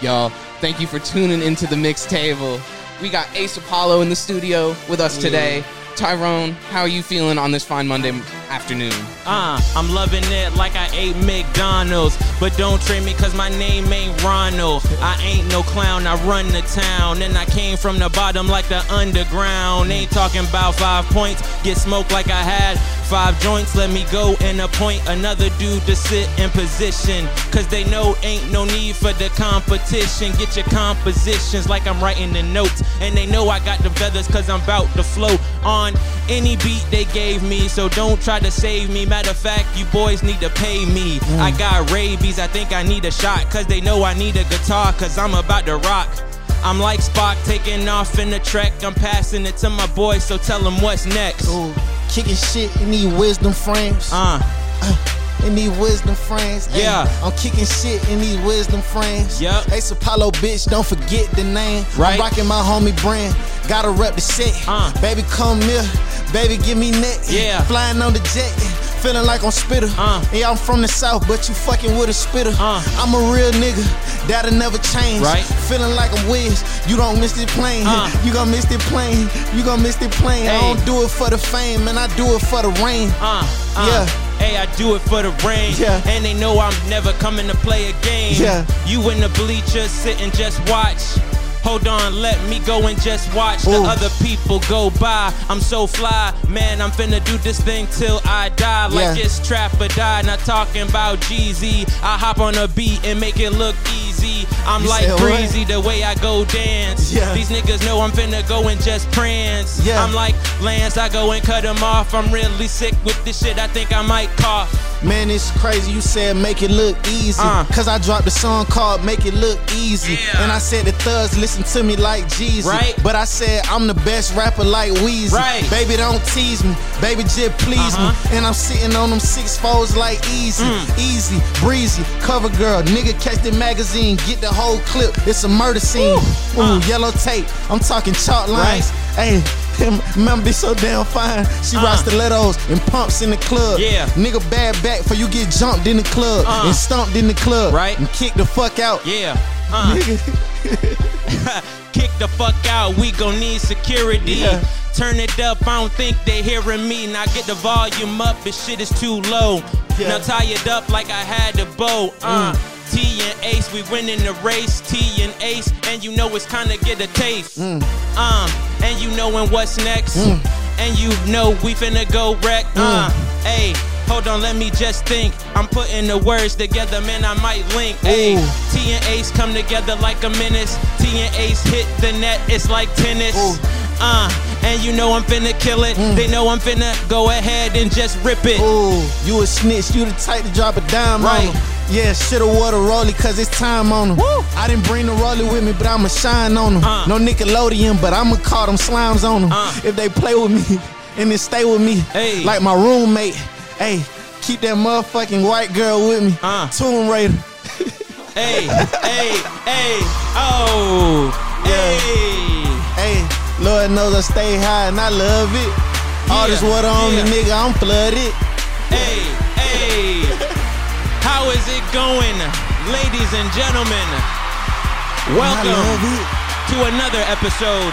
Y'all, thank you for tuning into the mix table. We got Ace Apollo in the studio with us today. Tyrone, how are you feeling on this fine Monday afternoon? Uh, I'm loving it like I ate McDonald's. But don't trade me cause my name ain't Ronald. I ain't no clown, I run the town. And I came from the bottom like the underground. Ain't talking about five points, get smoked like I had five joints. Let me go and appoint another dude to sit in position. Cause they know ain't no need for the competition. Get your compositions like I'm writing the notes. And they know I got the feathers cause I'm about to flow on any beat they gave me. So don't try to save me. Matter of fact, you boys need to pay me. I got rabies, I think I need a shot. Cause they know I need a guitar, cause I'm about to rock. I'm like Spock taking off in the trek. I'm passing it to my boys, so tell them what's next. Ooh, kicking shit in these wisdom frames. Uh, in these wisdom frames. Ay, Yeah. I'm kicking shit in these wisdom frames. Yup. Ace Apollo, bitch, don't forget the name. Right. I'm rocking my homie brand. Gotta rep the set. Uh. Baby, come here. Baby, give me neck. Yeah. Flying on the jet. Feeling like I'm spitter. Uh. Yeah, I'm from the south, but you fucking with a spitter. Uh. I'm a real nigga. That'll never change. Right. Feeling like I'm Wiz. You don't miss the plane. Uh. You gon' miss the plane. You gon' miss the plane. I don't do it for the fame, man. I do it for the rain. uh, uh. Yeah. Hey, I do it for the rain. Yeah. And they know I'm never coming to play a game. Yeah. You in the bleachers, sitting just watch. Hold on, let me go and just watch the other people go by. I'm so fly, man. I'm finna do this thing till I die. Like Yeah. it's trap or die. Not talking about Jeezy. I hop on a beat and make it look easy. I'm You like breezy the way I go dance. Yeah. These niggas know I'm finna go and just prance. Yeah. I'm like Lance, I go and cut them off. I'm really sick with this shit. I think I might cough. Man, it's crazy. You said make it look easy. Uh. Cause I dropped a song called Make It Look Easy. Yeah. And I said the thugs listen to me like Jeezy. Right. But I said I'm the best rapper like Weezy. Right. Baby, don't tease me. Baby, just please Uh-huh. Mm. me. And I'm sitting on them six foes like easy. Easy, breezy, cover girl. Nigga, catch the magazine. Get the whole clip. It's a murder scene. Ooh, Uh. yellow tape. I'm talking chalk lines. Hey. Remember, be so damn fine. She Uh. rocks stilettos and pumps in the club. Yeah. Nigga bad back for you get jumped in the club Uh. and stomped in the club. Right. And kick the fuck out. Yeah. Uh. Kick the fuck out, we gon' need security. Yeah. Turn it up, I don't think they hearing me. Now get the volume up, this shit is too low. Yeah. Now tie it up like I had a bow. Uh, T and Ace, we winning the race. T and Ace, and you know it's time to get a taste. Um, and you knowin' what's next. And you know we finna go wreck. Uh, hey. Hold on, let me just think. I'm putting the words together, man. I might link. Hey, T and Ace come together like a menace. T and Ace hit the net, it's like tennis. Ooh. Uh, and you know I'm finna kill it. They know I'm finna go ahead and just rip it. Ooh, you a snitch. You the type to drop a dime Right. on 'em. Yeah, shoulda wore the rollie cause it's time on them. Woo. I didn't bring the rollie with me, but I'ma shine on them. Uh. No Nickelodeon, but I'ma call them slimes on them. Uh. If they play with me and then stay with me, Hey. like my roommate. Hey, keep that motherfucking white girl with me. Uh. Tomb Raider. Hey, hey, hey, oh, hey. Hey, Lord knows I stay high and I love it. All this water on yeah. me, nigga, I'm flooded. Hey, hey. How is it going, ladies and gentlemen? Welcome to another episode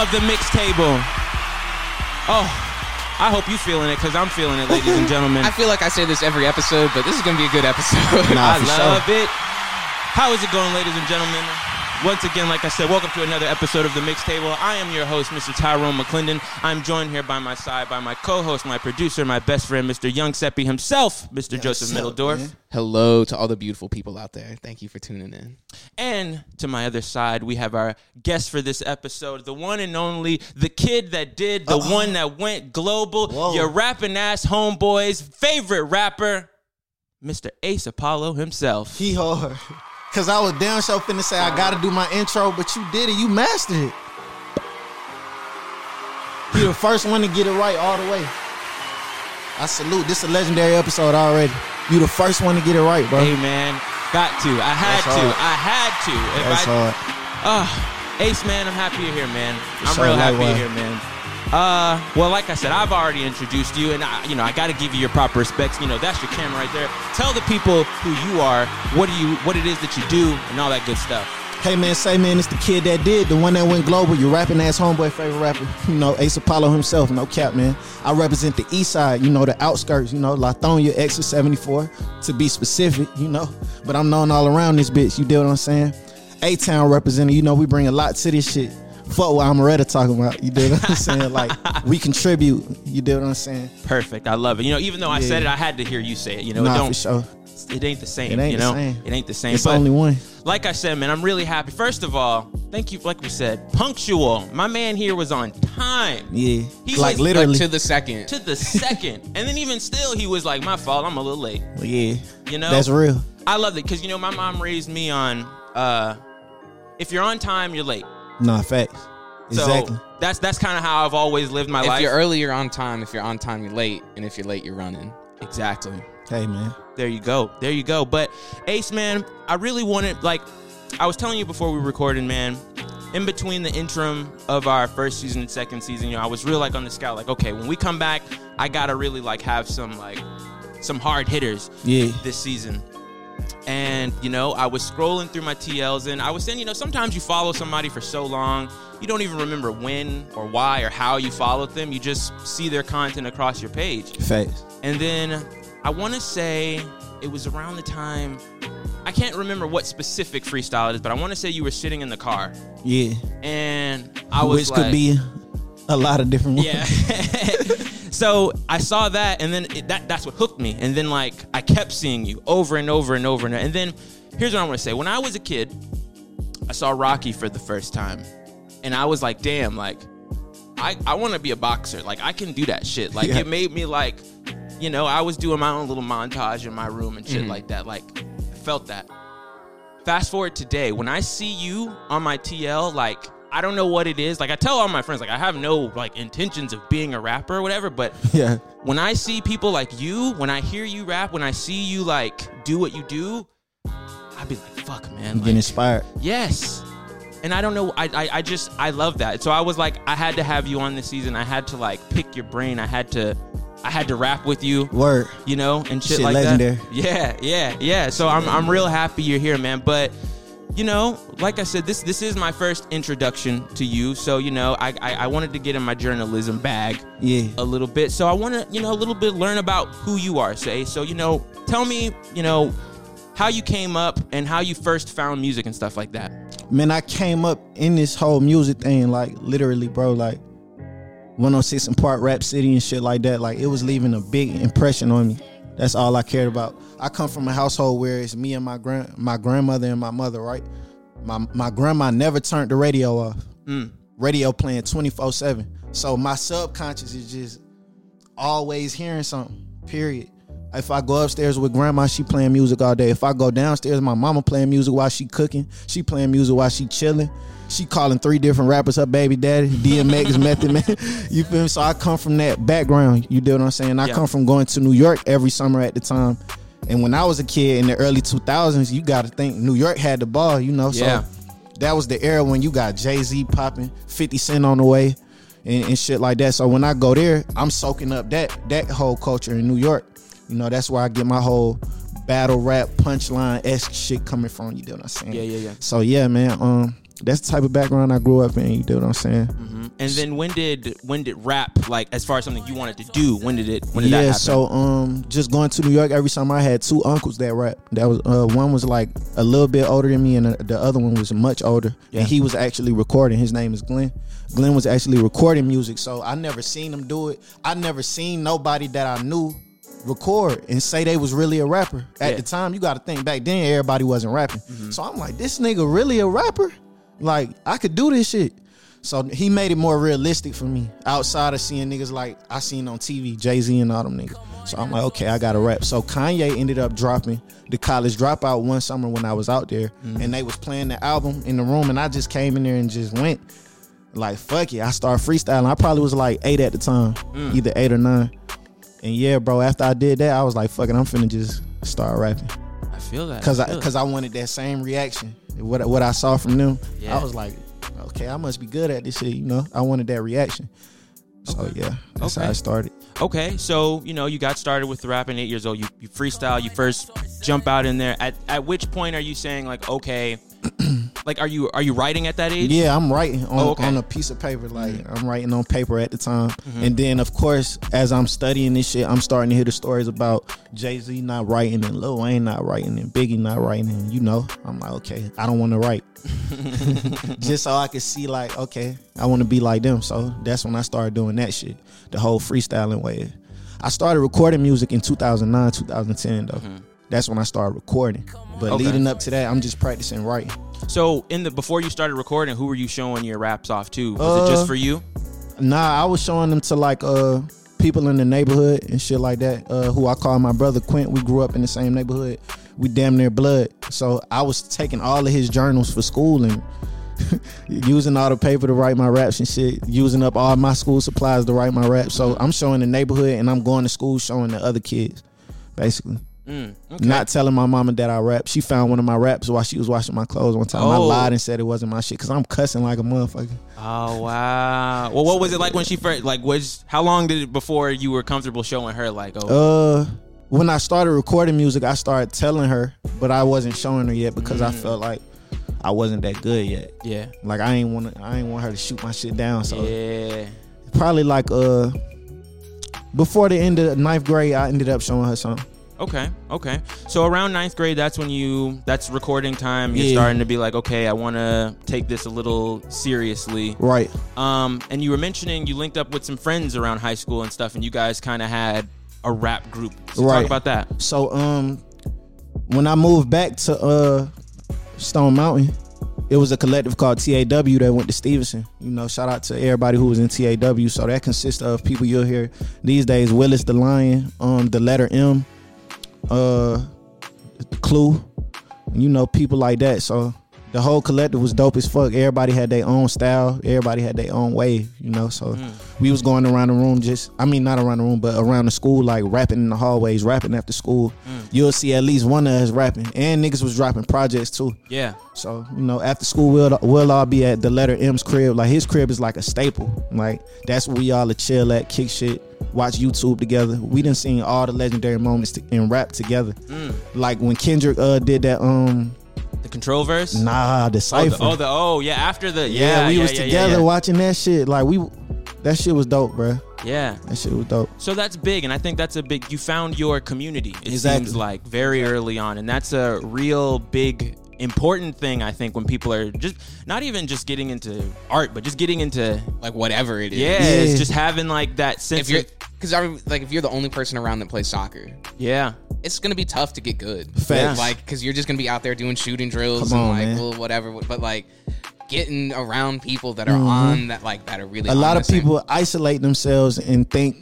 of the Mix Table. Oh, I hope you feeling it because I'm feeling it, ladies and gentlemen. I feel like I say this every episode, but this is gonna be a good episode. Nah, I for love it. How is it going, ladies and gentlemen? Once again, like I said, welcome to another episode of the Mix Table. I am your host, Mr. Tyrone McClendon. I'm joined here by my side by my co-host, my producer, my best friend, Mr. Young Seppi himself, Mr. Joseph what's up, Middledorf. man? Hello to all the beautiful people out there. Thank you for tuning in. And to my other side, we have our guest for this episode, the one and only, the kid that did, the one that went global, Whoa. your rapping ass homeboy's favorite rapper, Mr. Ace Apollo himself. He hard. Cause I was down show finna say I gotta do my intro, but you did it. You mastered it. You the first one to get it right all the way. I salute. This is a legendary episode already. You the first one to get it right, bro. Hey man, got to. I had That's to. hard. I had to. If That's I, hard. Ah, Ace man, I'm happy you're here, man. I'm sure, real happy likewise. you're here, man. Uh, well, like I said, I've already introduced you, and I, you know I got to give you your proper respects. You know, that's your camera right there. Tell the people who you are, what do you, what it is that you do, and all that good stuff. Hey man, say man, it's the kid that did, the one that went global. Your rapping ass homeboy, favorite rapper. You know, Ace Apollo himself, no cap, man. I represent the east side, you know, the outskirts, you know, Lithonia, exit 74, to be specific, you know. But I'm known all around this bitch, you deal what I'm saying? A Town representing, you know, we bring a lot to this shit. Fuck what Amaretta talking about, you deal what I'm saying? Like, we contribute, you deal what I'm saying? Perfect. I love it. You know, even though I Yeah. said it, I had to hear you say it. You know, Nah, it don't. for sure. It ain't the same. It ain't you the same. it ain't the same. It's but only one. like I said, man, I'm really happy. First of all, thank you. Like we said, punctual. My man here was on time. Yeah. He like was- literally. Like to the second. To the second, and then even still, he was like, "My fault. I'm a little late." yeah. You know, That's real. I love it because you know my mom raised me on, uh, if you're on time, you're late. Nah, facts. So Exactly. that's that's kind of how I've always lived my if life. If you're early, you're on time. If you're on time, you're late. And if you're late, you're running. exactly. Hey man. There you go. There you go. But Ace, man, I really wanted like I was telling you before we recorded, man. In between the interim of our first season and second season, you know, I was real like on the scout, like, okay, when we come back, I gotta really like have some like some hard hitters Yeah. this season. And you know, I was scrolling through my TLs, and I was saying, you know, sometimes you follow somebody for so long, you don't even remember when or why or how you followed them. You just see their content across your page. Facts. And then I want to say it was around the time I can't remember what specific freestyle it is, but I want to say you were sitting in the car Yeah. and I was Which like, could be a lot of different ones. yeah. so I saw that, and then it, that that's what hooked me. And then like I kept seeing you over and over and over and and then here's what I want to say: when I was a kid, I saw Rocky for the first time, and I was like, damn, like I I want to be a boxer. Like I can do that shit. Like Yeah. it made me like, you know, I was doing my own little montage in my room and shit mm-hmm. like that. Like I felt that. Fast forward today, when I see you on my TL, like I don't know what it is. Like I tell all my friends, like I have no like intentions of being a rapper or whatever, but Yeah. when I see people like you, when I hear you rap, when I see you like do what you do, I'd be like, fuck man. Get Like, inspired. yes. And I don't know, I, I I just I love that. So I was like, I had to have you on this season. I had to like pick your brain. I had to I had to rap with you Word. you know, and shit, Shit like legendary. that. Yeah, yeah, yeah. So I'm I'm real happy you're here, man. But you know, like I said, this this is my first introduction to you. So you know, I I, I wanted to get in my journalism bag Yeah. a little bit. So I want to you know a little bit learn about who you are. Say so you know, tell me you know how you came up and how you first found music and stuff like that. Man, I came up in this whole music thing, like literally, bro, like 106 and Park Rap City and shit like that. Like it was leaving a big impression on me. That's all I cared about. I come from a household where it's me and my grand my grandmother and my mother, right? My my grandma never turned the radio off. Mm. Radio playing 24-7. So my subconscious is just always hearing something. Period. If I go upstairs with grandma, she playing music all day. If I go downstairs, my mama playing music while she cooking. She playing music while she chilling. She calling three different rappers her baby daddy, DMX, Method Man. You feel me? So I come from that background. You know what I'm saying? I Yeah. come from going to New York every summer at the time. And when I was a kid in the early 2000s, you got to think New York had the ball, you know? So Yeah. that was the era when you got Jay Z popping, 50 Cent on the way, and, and shit like that. So when I go there, I'm soaking up that that whole culture in New York. You know, that's where I get my whole battle rap punchline esque shit coming from. You know what I'm saying? Yeah, yeah, yeah. So yeah, man. Um, that's the type of background I grew up in. You know what I'm saying? And then when did when did rap like as far as something you wanted to do? When did it? When did that yeah, so um, just going to New York every summer. I had two uncles that rap. That was uh, one was like a little bit older than me, and the, the other one was much older. Yeah. And he was actually recording. His name is Glenn. Glenn was actually recording music. So I never seen him do it. I never seen nobody that I knew record and say they was really a rapper. At Yeah. Mm-hmm. the time, you got to think back then, everybody wasn't rapping. So I'm like, this nigga really a rapper? Like I could do this shit. So he made it more realistic for me outside of seeing niggas like I seen on TV, Jay Z and all them niggas. So I'm like, okay, I got to rap. So Kanye ended up dropping the college dropout one summer when I was out there, Mm-hmm. and they was playing the album in the room, and I just came in there and just went like, fuck it. I started freestyling. I probably was like eight at the time, Mm. either eight or nine. And yeah, bro, after I did that, I was like, fuck it, I'm finna just start rapping. I feel that Cause I, it. cause I wanted that same reaction. What what I saw from them, Yeah. I was like, okay, I must be good at this shit. You know, I wanted that reaction. So yeah, that's Okay. how I started. Okay, so you know you got started with the rapping eight years old. You, you freestyle. You first jump out in there. At at which point are you saying like okay, like are you are you writing at that age? Yeah, I'm writing on, Oh, okay. on a piece of paper. Like I'm writing on paper at the time, Mm-hmm. and then of course, as I'm studying this shit, I'm starting to hear the stories about Jay Z not writing and Lil Wayne not writing and Biggie not writing. And you know, I'm like, okay, I don't want to write, just so I could see like, okay, I want to be like them. So that's when I started doing that shit, the whole freestyling way. I started recording music in 2009, 2010 though. That's when I started recording. But. Okay. leading up to that, I'm just practicing writing. So in the before you started recording, who were you showing your raps off to? Was it just Uh, for you? Nah, I was showing them to like uh people in the neighborhood and shit like that. Uh, who I call my brother Quint. We grew up in the same neighborhood. We damn near blood. So I was taking all of his journals for school and using all the paper to write my raps and shit. Using up all my school supplies to write my raps. So I'm showing the neighborhood and I'm going to school showing the other kids, basically. Mm, okay. Not telling my mama that I rap. She found one of my raps while she was washing my clothes one time. I Oh. lied and said it wasn't my shit because I'm cussing like a motherfucker. Oh wow. Well, what was it like when she first like was how long did it before you were comfortable showing her like oh Uh, when I started recording music, I started telling her, but I wasn't showing her yet because I felt like I wasn't that good yet. yeah Like I ain't want I ain't want her to shoot my shit down. So yeah probably like uh, before the end of ninth grade, I ended up showing her something. Okay okay so around ninth grade that's when you that's recording time you're Yeah. starting to be like okay I want to take this a little seriously Right. um and you were mentioning you linked up with some friends around high school and stuff and you guys kind of had a rap group so talk about that So um, when I moved back to uh Stone Mountain, it was a collective called TAW that went to Stephenson. You know, shout out to everybody who was in TAW. So that consists of people you'll hear these days: Willis the Lion, um, the letter M, uh, Clue. You know, people like that. So the whole collective was dope as fuck. Everybody had their own style. Everybody had their own way. You know, so we was going around the room just. I mean, not around the room, but around the school, like rapping in the hallways, rapping after school. You'll see at least one of us rapping, and niggas was dropping projects too. yeah So you know, after school, we'll we'll all be at the letter M's crib. Like his crib is like a staple. Like that's where we all chill at, kick shit, watch YouTube together. We done seen all the legendary moments to, in rap together. Like when Kendrick uh did that um the control verse nah oh, the oh cipher. the, oh the oh yeah after the yeah, yeah we yeah, was yeah, together watching that shit. Like we, that shit was dope, bro. yeah That shit was dope. So that's big, and I think that's a big. You found your community. It Exactly. seems like very early on, and that's a real big important thing. I think when people are just not even just getting into art, but just getting into like whatever it is. yeah, Yeah. it's just having like that sense. If you're, because I like if you're the only person around that plays soccer, yeah, it's gonna be tough to get good. Facts. Like, because you're just gonna be out there doing shooting drills Come and on, like, man. well, whatever. But like, getting around people that are on that, like, that are really Mm-hmm. a lot of people isolate themselves and think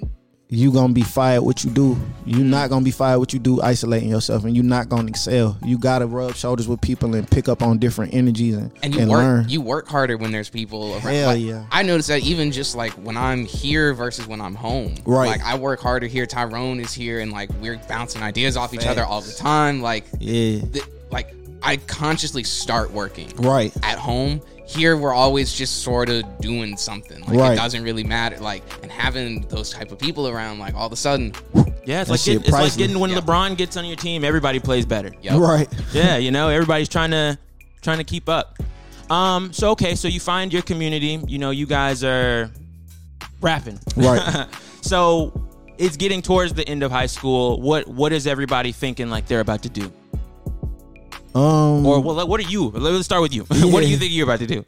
you gonna be fired what you do. You're not gonna be fired what you do isolating yourself and you're not gonna excel. You gotta rub shoulders with people and pick up on different energies and, and you and work learn. you work harder when there's people around. Hell Like, yeah. I notice that even just like when I'm here versus when I'm home. Right. Like I work harder here. Tyrone is here, and like we're bouncing ideas off each other all the time. Like, yeah. th- like I consciously start working. Right. At home, here we're always just sort of doing something. Like Right. it doesn't really matter. Like and having those type of people around, like all of a sudden, yeah. It's like shit getting, it's like getting when Yeah. LeBron gets on your team, everybody plays better. yep. Right. yeah, you know, everybody's trying to trying to keep up. Um, so okay, so you find your community. You know, you guys are rapping, Right. so it's getting towards the end of high school. What what is everybody thinking like they're about to do? Um Or well, what are you? Let's start with you. what do you think you're about to do?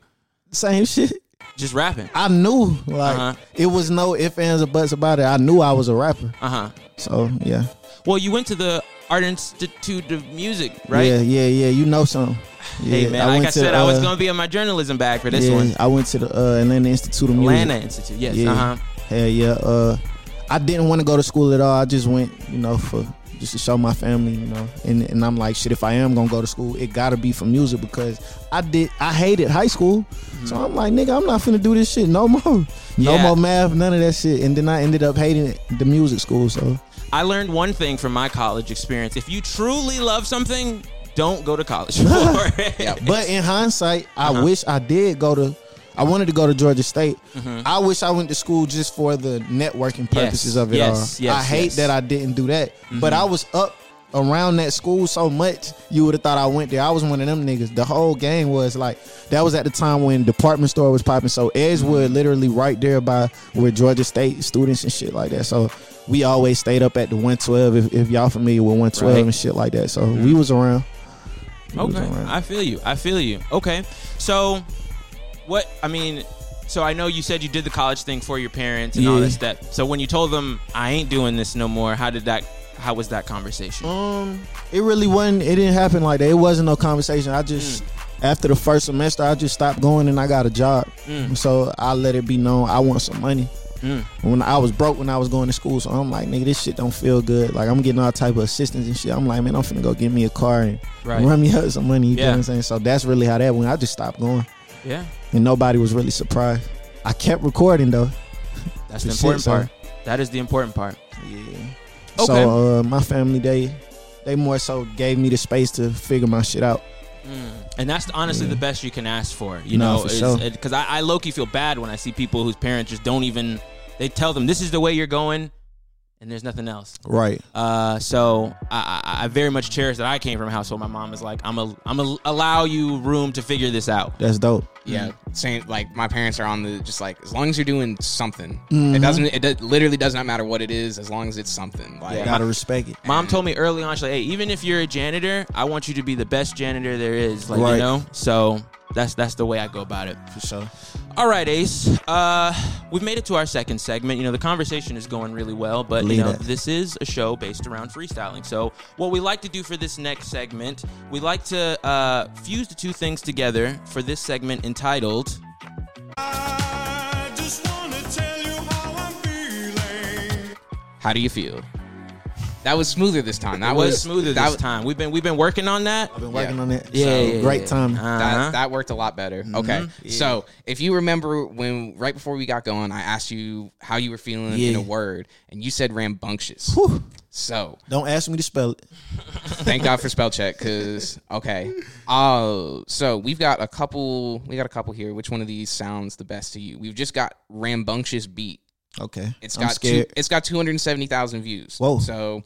same shit. Just rapping. I knew like Uh-huh. it was no ifs, ands, or buts about it. I knew I was a rapper. Uh huh. So yeah. Well, you went to the Art Institute of Music, right? Yeah, yeah, yeah. You know something. Hey Yeah, man, like I said, the, I was uh, gonna be on my journalism bag for this yeah, one. I went to the uh, Atlanta Institute of Music. Atlanta Institute. Yes. Yeah. Uh huh. Hell yeah. Uh, I didn't want to go to school at all. I just went, you know, for just to show my family, you know. And and I'm like, shit, if I am gonna go to school, it gotta be for music because I did I hated high school. So I'm like, nigga, I'm not finna do this shit no more. No Mm-hmm. More math, none of that shit. And then I ended up hating the music school. So I learned one thing from my college experience. If you truly love something, don't go to college for it. Yeah. But in hindsight, Uh-huh. I wish I did go to. I wanted to go to Georgia State. Mm-hmm. I wish I went to school just for the networking purposes of it yes, all. yes, I hate yes. that I didn't do that. But I mm-hmm. was up around that school so much, you would have thought I went there. I was one of them niggas. The whole gang was like that was at the time when department store was popping. So Edgewood mm-hmm. literally right there by where Georgia State students and shit like that. So we always stayed up at the 112 if, if y'all familiar with 112 Right. and shit like that. So we was around. We was Okay, around. I feel you. I feel you. Okay, so what? I mean, so I know you said you did the college thing for your parents and all this stuff. So when you told them I ain't doing this no more, how did that? How was that conversation? Um, it really wasn't. It didn't happen like that. It wasn't no conversation. I just after the first semester, I just stopped going and I got a job. Mm. So I let it be known I want some money. Mm. When I was broke when I was going to school, so I'm like, nigga, this shit don't feel good. Like I'm getting all type of assistance and shit. I'm like, man, I'm finna go get me a car and Right. run me up some money. You know Yeah. what I'm saying? So that's really how that went. I just stopped going, Yeah, and nobody was really surprised. I kept recording though. that's the important part. That is the important part. Yeah. Okay. So uh, my family, they they more so gave me the space to figure my shit out. And that's honestly the best you can ask for, you No, know, for sure. because I, I low key feel bad when I see people whose parents just don't even. They tell them this is the way you're going, and there's nothing else. Right. Uh, so I, I, I very much cherish that I came from a household. My mom is like, I'm a, I'm a allow you room to figure this out. That's dope. Yeah, same. Like my parents are on the just like as long as you're doing something, Mm-hmm. it doesn't. It do- literally does not matter what it is as long as it's something. Like you Gotta respect it. Mom told me early on, she's like, hey, even if you're a janitor, I want you to be the best janitor there is. Like, you know? So that's that's the way I go about it. For sure. All right, Ace. Uh, we've made it to our second segment. You know, the conversation is going really well, but you know, that. this is a show based around freestyling. So, what we like to do for this next segment, we like to uh, fuse the two things together for this segment entitled I just wanna tell you how I'm feeling. how do you feel? That was smoother this time. That That was smoother that this was- time. We've been we've been working on that. I've been working Yeah. on that. Yeah, So, yeah, yeah, great yeah. time. Uh-huh. That, that worked a lot better. Okay. So if you remember when right before we got going, I asked you how you were feeling in a word, and you said rambunctious. Whew. So Don't ask me to spell it. thank God for spell check, because okay. Uh, so we've got a couple. We got a couple here. Which one of these sounds the best to you? We've just got rambunctious beat. Okay. It's I'm got two, it's got two hundred seventy thousand views. Whoa. So.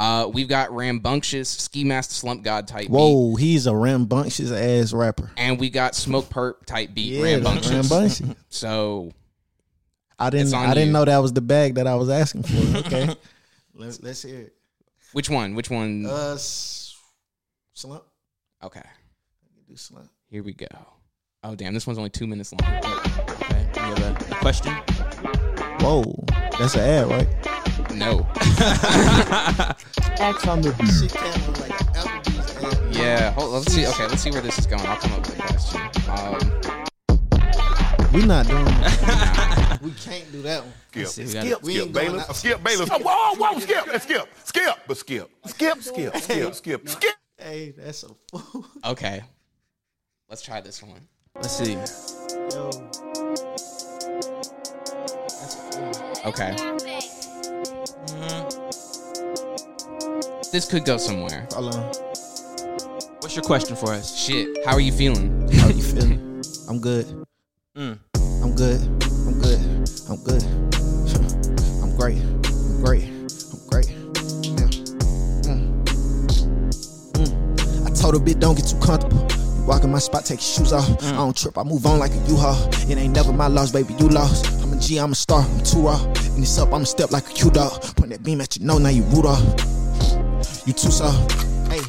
Uh, we've got rambunctious Ski Mask the Slump God type beat, Whoa, he's a rambunctious ass rapper. and we got Smokepurpp type beat Yeah, rambunctious. rambunctious. So I didn't. I didn't know that was the bag that I was asking for. Okay. let's let's hear it. Which one? Which one? Uh, slump. okay, Do slump. here we go. Oh damn, this one's only two minutes long. Okay. You have a question? Whoa, that's an ad, right? No. Shit kind of like an Applebee's ad. Yeah. Hold, let's see. Okay, let's see where this is going. I'll come up with a question. Um, We not doing that. we can't do that one. Skip. see, we got skip. We Skip ain't going Bayless. out. Skip Bayless. Oh, whoa, whoa, skip. Let's skip. Skip. But skip. Skip. Skip. Skip. Skip. Skip. Hey, that's a fool. okay. Let's try this one. Let's see. Yo. A fool. Okay. This could go somewhere. Hold on. What's your question for us? Shit. How are you feeling? How you feeling? I'm good. Mm. I'm good. I'm good. I'm good. I'm great. I'm great. I'm great. Yeah. Mm. Mm. I told a bit don't get too comfortable. Walk in my spot, take your shoes off. I don't trip, I move on like a U-Haul. It ain't never my loss, baby, you lost. I'm a G, I'm a star, I'm too raw. And it's up, I'ma step like a Q-Dog. Point that beam at you, know now you root off. You too soft. Hey,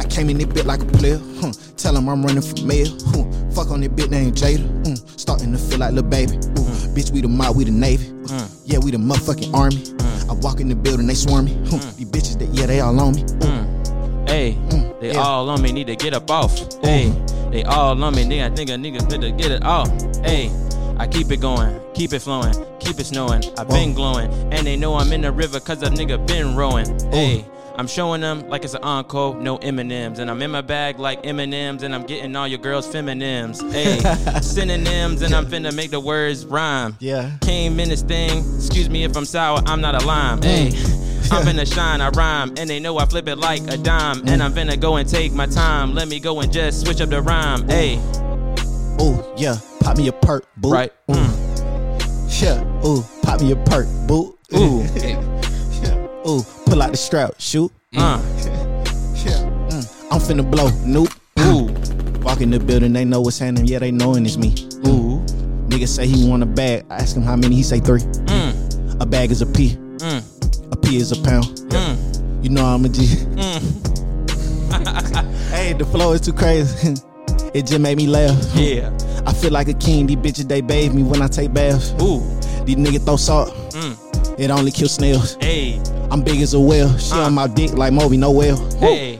I came in this bit like a player. Huh. Tell him I'm running for mayor. Huh. Fuck on that bit named Jada. Mm. Starting to feel like little baby. Ooh. Bitch, we the mob, we the Navy. Uh, Yeah, we the motherfucking army. I walk in the building, they swarm me. Huh. These bitches, that yeah, they all on me. Ooh. Hey, Mm, they yeah. all on me, need to get up off. Hey, they all on me, nigga. I think a nigga better get it off. Hey, I keep it going, keep it flowing, keep it snowing. I've been oh. glowing, and they know I'm in the river cause a nigga been rowing. Oh. Hey. I'm showing them like it's an encore, no M&Ms. And I'm in my bag like M&Ms, and I'm getting all your girls feminines. Hey, synonyms, and I'm finna make the words rhyme. Yeah. Came in this thing, excuse me if I'm sour, I'm not a lime. Hey, mm. I'm finna shine, I rhyme, and they know I flip it like a dime. And mm. I'm finna go and take my time. Let me go and just switch up the rhyme. Mm. Hey, Ooh, yeah, pop me a perk, boo. Right. Ooh. Yeah, ooh, pop me a perk, boo. Ooh. Hey, Ooh, pull out the strap, shoot. Uh. Yeah, mm, I'm finna blow, nope. Ooh. Walk in the building, they know what's happening. Yeah, they knowing it's me. Ooh. Nigga say he want a bag. I ask him how many. He say three. Mm. A bag is a P. Mm. A P is a pound. Mm. You know I'm a G. Mm. hey, the flow is too crazy. It just made me laugh. Yeah. I feel like a king. These bitches they bathe me when I take baths. Ooh. These niggas throw salt. Mm. It only kills snails. Hey. I'm big as a whale. She Uh. on my dick like Moby, no whale. Hey.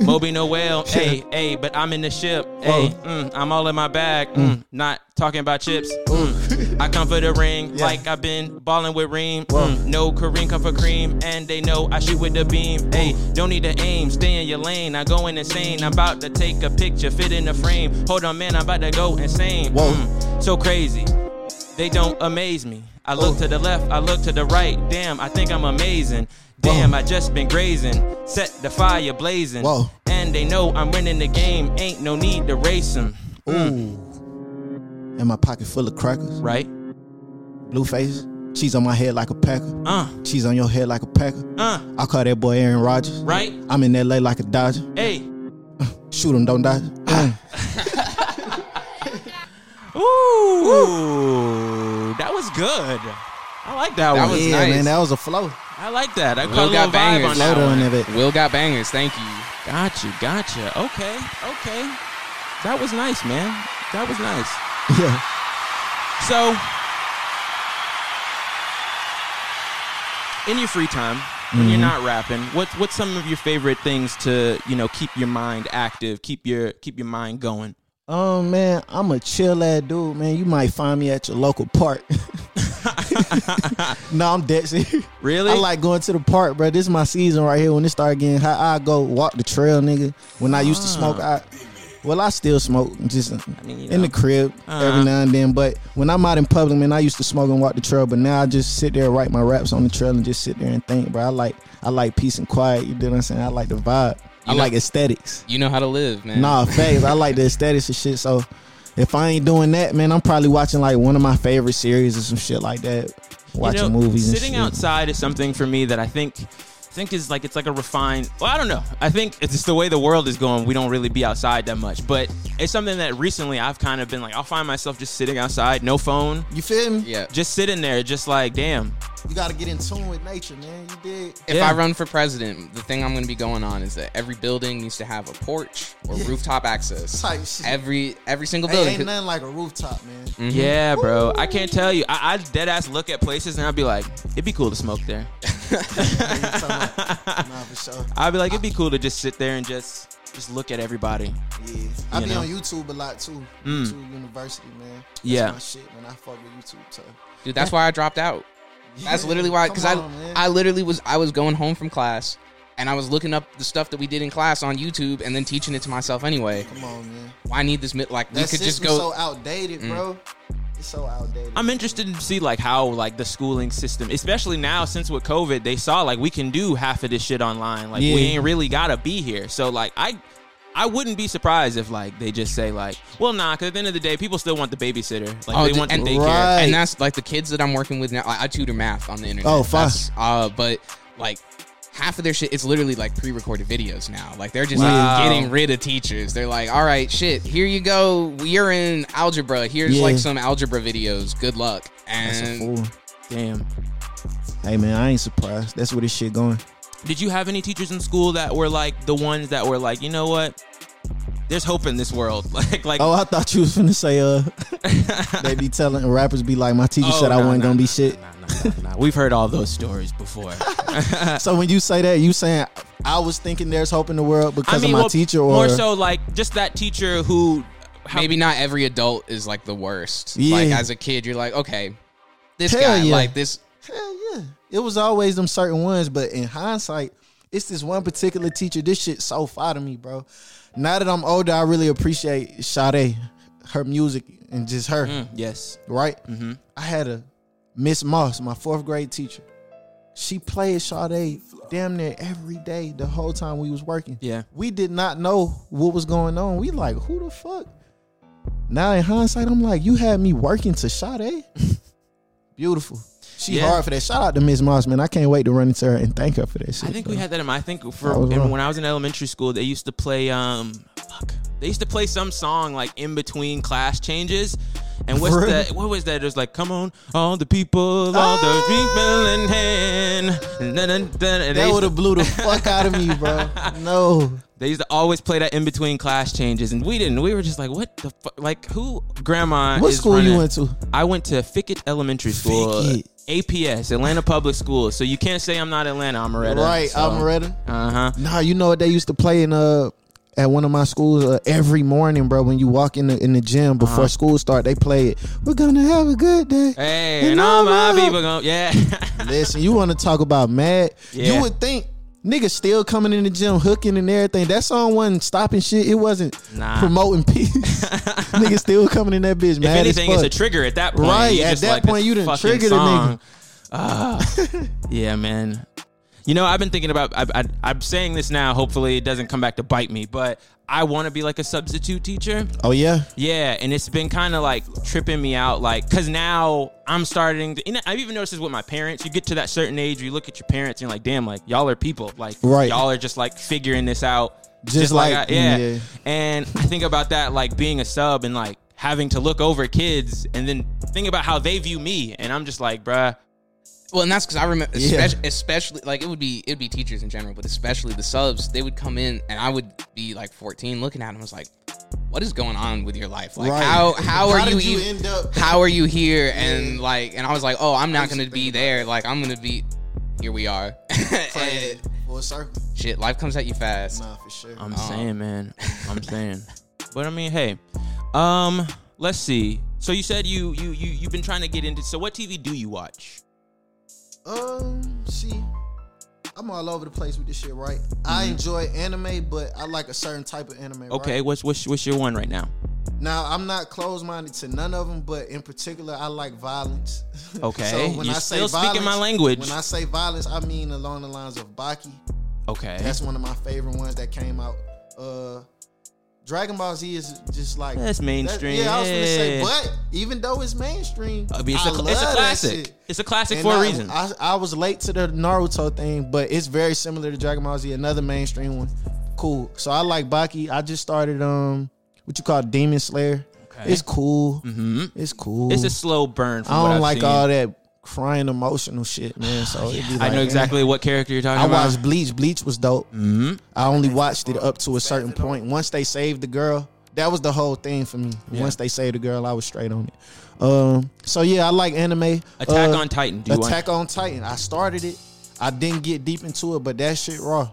Moby Noel, hey, hey, but I'm in the ship, hey, mm, I'm all in my bag, mm, not talking about chips. Mm. I come for the ring, Yeah. like I've been balling with Reem. Mm, no Kareem come for cream, and they know I shoot with the beam. Hey, don't need to aim, stay in your lane. I'm going insane. I'm about to take a picture, fit in the frame. Hold on, man, I'm about to go insane. Whoa. Mm, so crazy. They don't amaze me. I look to the left, I look to the right. Damn, I think I'm amazing. Damn, Whoa. I just been grazing. Set the fire blazing. Whoa. And they know I'm winning the game. Ain't no need to race them. Ooh. In my pocket full of crackers. Right? Blue face. Cheese on my head like a packer. Uh, Cheese on your head like a packer. uh, I call that boy Aaron Rodgers. right? I'm in LA like a Dodger. Hey. Shoot him, don't dodge. Mm. Ooh. That was good. I like that, That one. was yeah, nice. man, that was a flow. I like that. I Will got vibe bangers. on Flow that one. that. Will got bangers. Thank you. Got you, gotcha. Okay, okay. That was nice, man. That was nice. Yeah. So, in your free time, when you're Mhm. not rapping, what's what's some of your favorite things to you know keep your mind active, keep your keep your mind going? Oh man, I'm a chill ass dude, man. You might find me at your local park. no, I'm dead serious. Really? I like going to the park, bro. This is my season right here. When it start getting hot, I go walk the trail, nigga. When I used to smoke, I well, I still smoke, just mean, you in know. the crib Uh-huh. every now and then. But when I'm out in public, man, I used to smoke and walk the trail. But now I just sit there, write my raps on the trail, and just sit there and think, bro. I like I like peace and quiet. You know what I'm saying? I like the vibe. I know- like aesthetics. You know how to live, man. Nah, facts. I like the aesthetics and shit. So if I ain't doing that, man, I'm probably watching like one of my favorite series or some shit like that. Watching you know, movies and Sitting outside is something for me that I think think is like it's like a refined. Well, I don't know. I think it's just the way the world is going. We don't really be outside that much, but it's something that recently I've kind of been like. I'll find myself just sitting outside, no phone, You feel me? Yeah. just sitting there, just like damn. You gotta get in tune with nature, man. You did. If Yeah. I run for president, the thing I'm going to be going on is that every building needs to have a porch or rooftop access. Type shit. Every every single Hey, building. ain't nothing like a rooftop, man. Mm-hmm. Yeah, bro. I can't tell you. I, I dead ass look at places and I'd be like, it'd be cool to smoke there. nah, for sure. I'd be like, it'd be cool to just sit there and just just look at everybody. Yeah, I You be know? on YouTube a lot too. Mm. YouTube University, man. That's Yeah. my shit, man. I fuck with YouTube. So. Dude, that's why I dropped out. That's literally why, because I, man. I literally was, I was going home from class, and I was looking up the stuff that we did in class on YouTube, and then teaching it to myself anyway. Come on, man. Why need this? mi- Like we could just go. so outdated, bro. It's so outdated. I'm interested to see like how like the schooling system, especially now since with COVID, they saw like we can do half of this shit online. Like we ain't really gotta be here. So like I I wouldn't be surprised if like they just say like, well nah, cause at the end of the day, people still want the babysitter. Like Oh, they d- want the and- daycare. Right. and that's like the kids that I'm working with now. I, I tutor math on the internet. Oh, fuck. Uh, but like half of their shit, it's literally like pre-recorded videos now. Like they're just Wow. like, getting rid of teachers. They're like, all right, shit, here you go. You're in algebra. Here's Yeah. like some algebra videos. Good luck. That's a And fool. Damn. Hey man, I ain't surprised. That's where this shit going. Did you have any teachers in school that were like the ones that were like, you know what? There's hope in this world. Like like Oh, I thought you was finna say uh they be telling rappers be like my teacher Oh, said I nah, wasn't nah, gonna be nah, shit. nah, nah, nah, nah. We've heard all those stories before. So when you say that, you saying I was thinking there's hope in the world because of my well, teacher or more so like just that teacher who how- maybe not every adult is like the worst. Yeah. Like as a kid, you're like, okay, this Hell guy, yeah. like this. Hell yeah. It was always them certain ones, but in hindsight, it's this one particular teacher. This shit so far to me, bro. Now that I'm older, I really appreciate Sade, her music, and just her, Mm, yes. right? Mm-hmm. I had a Miss Moss, my fourth grade teacher. She played Sade damn near every day the whole time we was working. Yeah. We did not know what was going on. We like, who the fuck? Now in hindsight, I'm like, you had me working to Sade. Beautiful. She Yeah. hard for that. Shout out to Miss Moss, man. I can't wait to run into her and thank her for that shit. I think bro. we had that in my. I think for I when I was in elementary school, they used to play um, fuck, they used to play some song like in between class changes. And what's For real? that? What was that? It was like, "Come on, all the people, all the people in hand." And then- and then- and they That would have blew the fuck out of me, bro. No. They used to always play that in between class changes, and we didn't. We were just like, "What the fuck?" Like, who? Grandma? What school running- you went to? I went to Fickett Elementary School, Fickett. APS, Atlanta Public Schools. So you can't say I'm not Atlanta, I'm Amaretta. Right, so, Almaretta. Uh huh. Nah, you know what they used to play in uh at one of my schools uh, every morning, bro. When you walk in the in the gym before school start, they play it. We're gonna have a good day. Hey, And and all my people go, yeah. Listen, you want to talk about mad? Yeah. You would think niggas still coming in the gym, hooking and everything. That song wasn't stopping shit. It wasn't Nah. promoting peace. niggas still coming in that bitch. if mad anything, it's a trigger at that point. Right, at that like, point, you done fucking triggered the nigga. Ah, yeah, man. You know, I've been thinking about. I, I, I'm saying this now. Hopefully, it doesn't come back to bite me. But I want to be like a substitute teacher. Oh yeah, Yeah, and it's been kind of like tripping me out, like, cause now I'm starting to. And I've even noticed this with my parents. You get to that certain age, where you look at your parents, and you're like, damn, like y'all are people, like Right. y'all are just like figuring this out, Just like- I, yeah. yeah. And I think about that, like being a sub and like having to look over kids, and then think about how they view me, and I'm just like, bruh, Well, and that's because I remember, Yeah. especially, especially like it would be it'd be teachers in general, but especially the subs. They would come in, and I would be like 14, looking at them. I was like, "What is going on with your life? Like, Right. how how, How are you, you even- end up- How are you here?" And like, and I was like, "Oh, I'm not gonna be there. Like, I'm gonna be. Here we are. And full circle. shit, life comes at you fast. Nah, for sure. I'm Oh. saying, man, I'm saying. But I mean, hey, um, let's see. So you said you you you you've been trying to get into. So what TV do you watch? Um, see, I'm all over the place with this shit, right? I enjoy anime, but I like a certain type of anime. Okay, right? what's what's what's your one right now? Now I'm not closed minded to none of them, but in particular, I like violence. Okay, you're still speaking my language. When I say violence, I mean along the lines of Baki. Okay, That's one of my favorite ones that came out. Uh, Dragon Ball Z is just like That's mainstream, yeah, I was gonna say, but even though it's mainstream, I mean, it's, I a, love it's a that classic. shit. It's a classic And for a I- reason. I, I was late to the Naruto thing, but it's very similar to Dragon Ball Z, another mainstream one. Cool. So I like Baki. I just started um what you call Demon Slayer. Okay. It's cool. hmm It's cool. It's a slow burn. From I don't I've like seen. all that crying emotional shit, man. So it'd be I know exactly what character you're talking I about. I watched Bleach. Bleach was dope. hmm I only watched it up to a certain point. Once they saved the girl, that was the whole thing for me. Yeah. Once they saved the girl, I was straight on it. Um, so yeah, I like anime. Attack Uh, on Titan. Do you Attack on Titan. I started it. I didn't get deep into it, but that shit raw.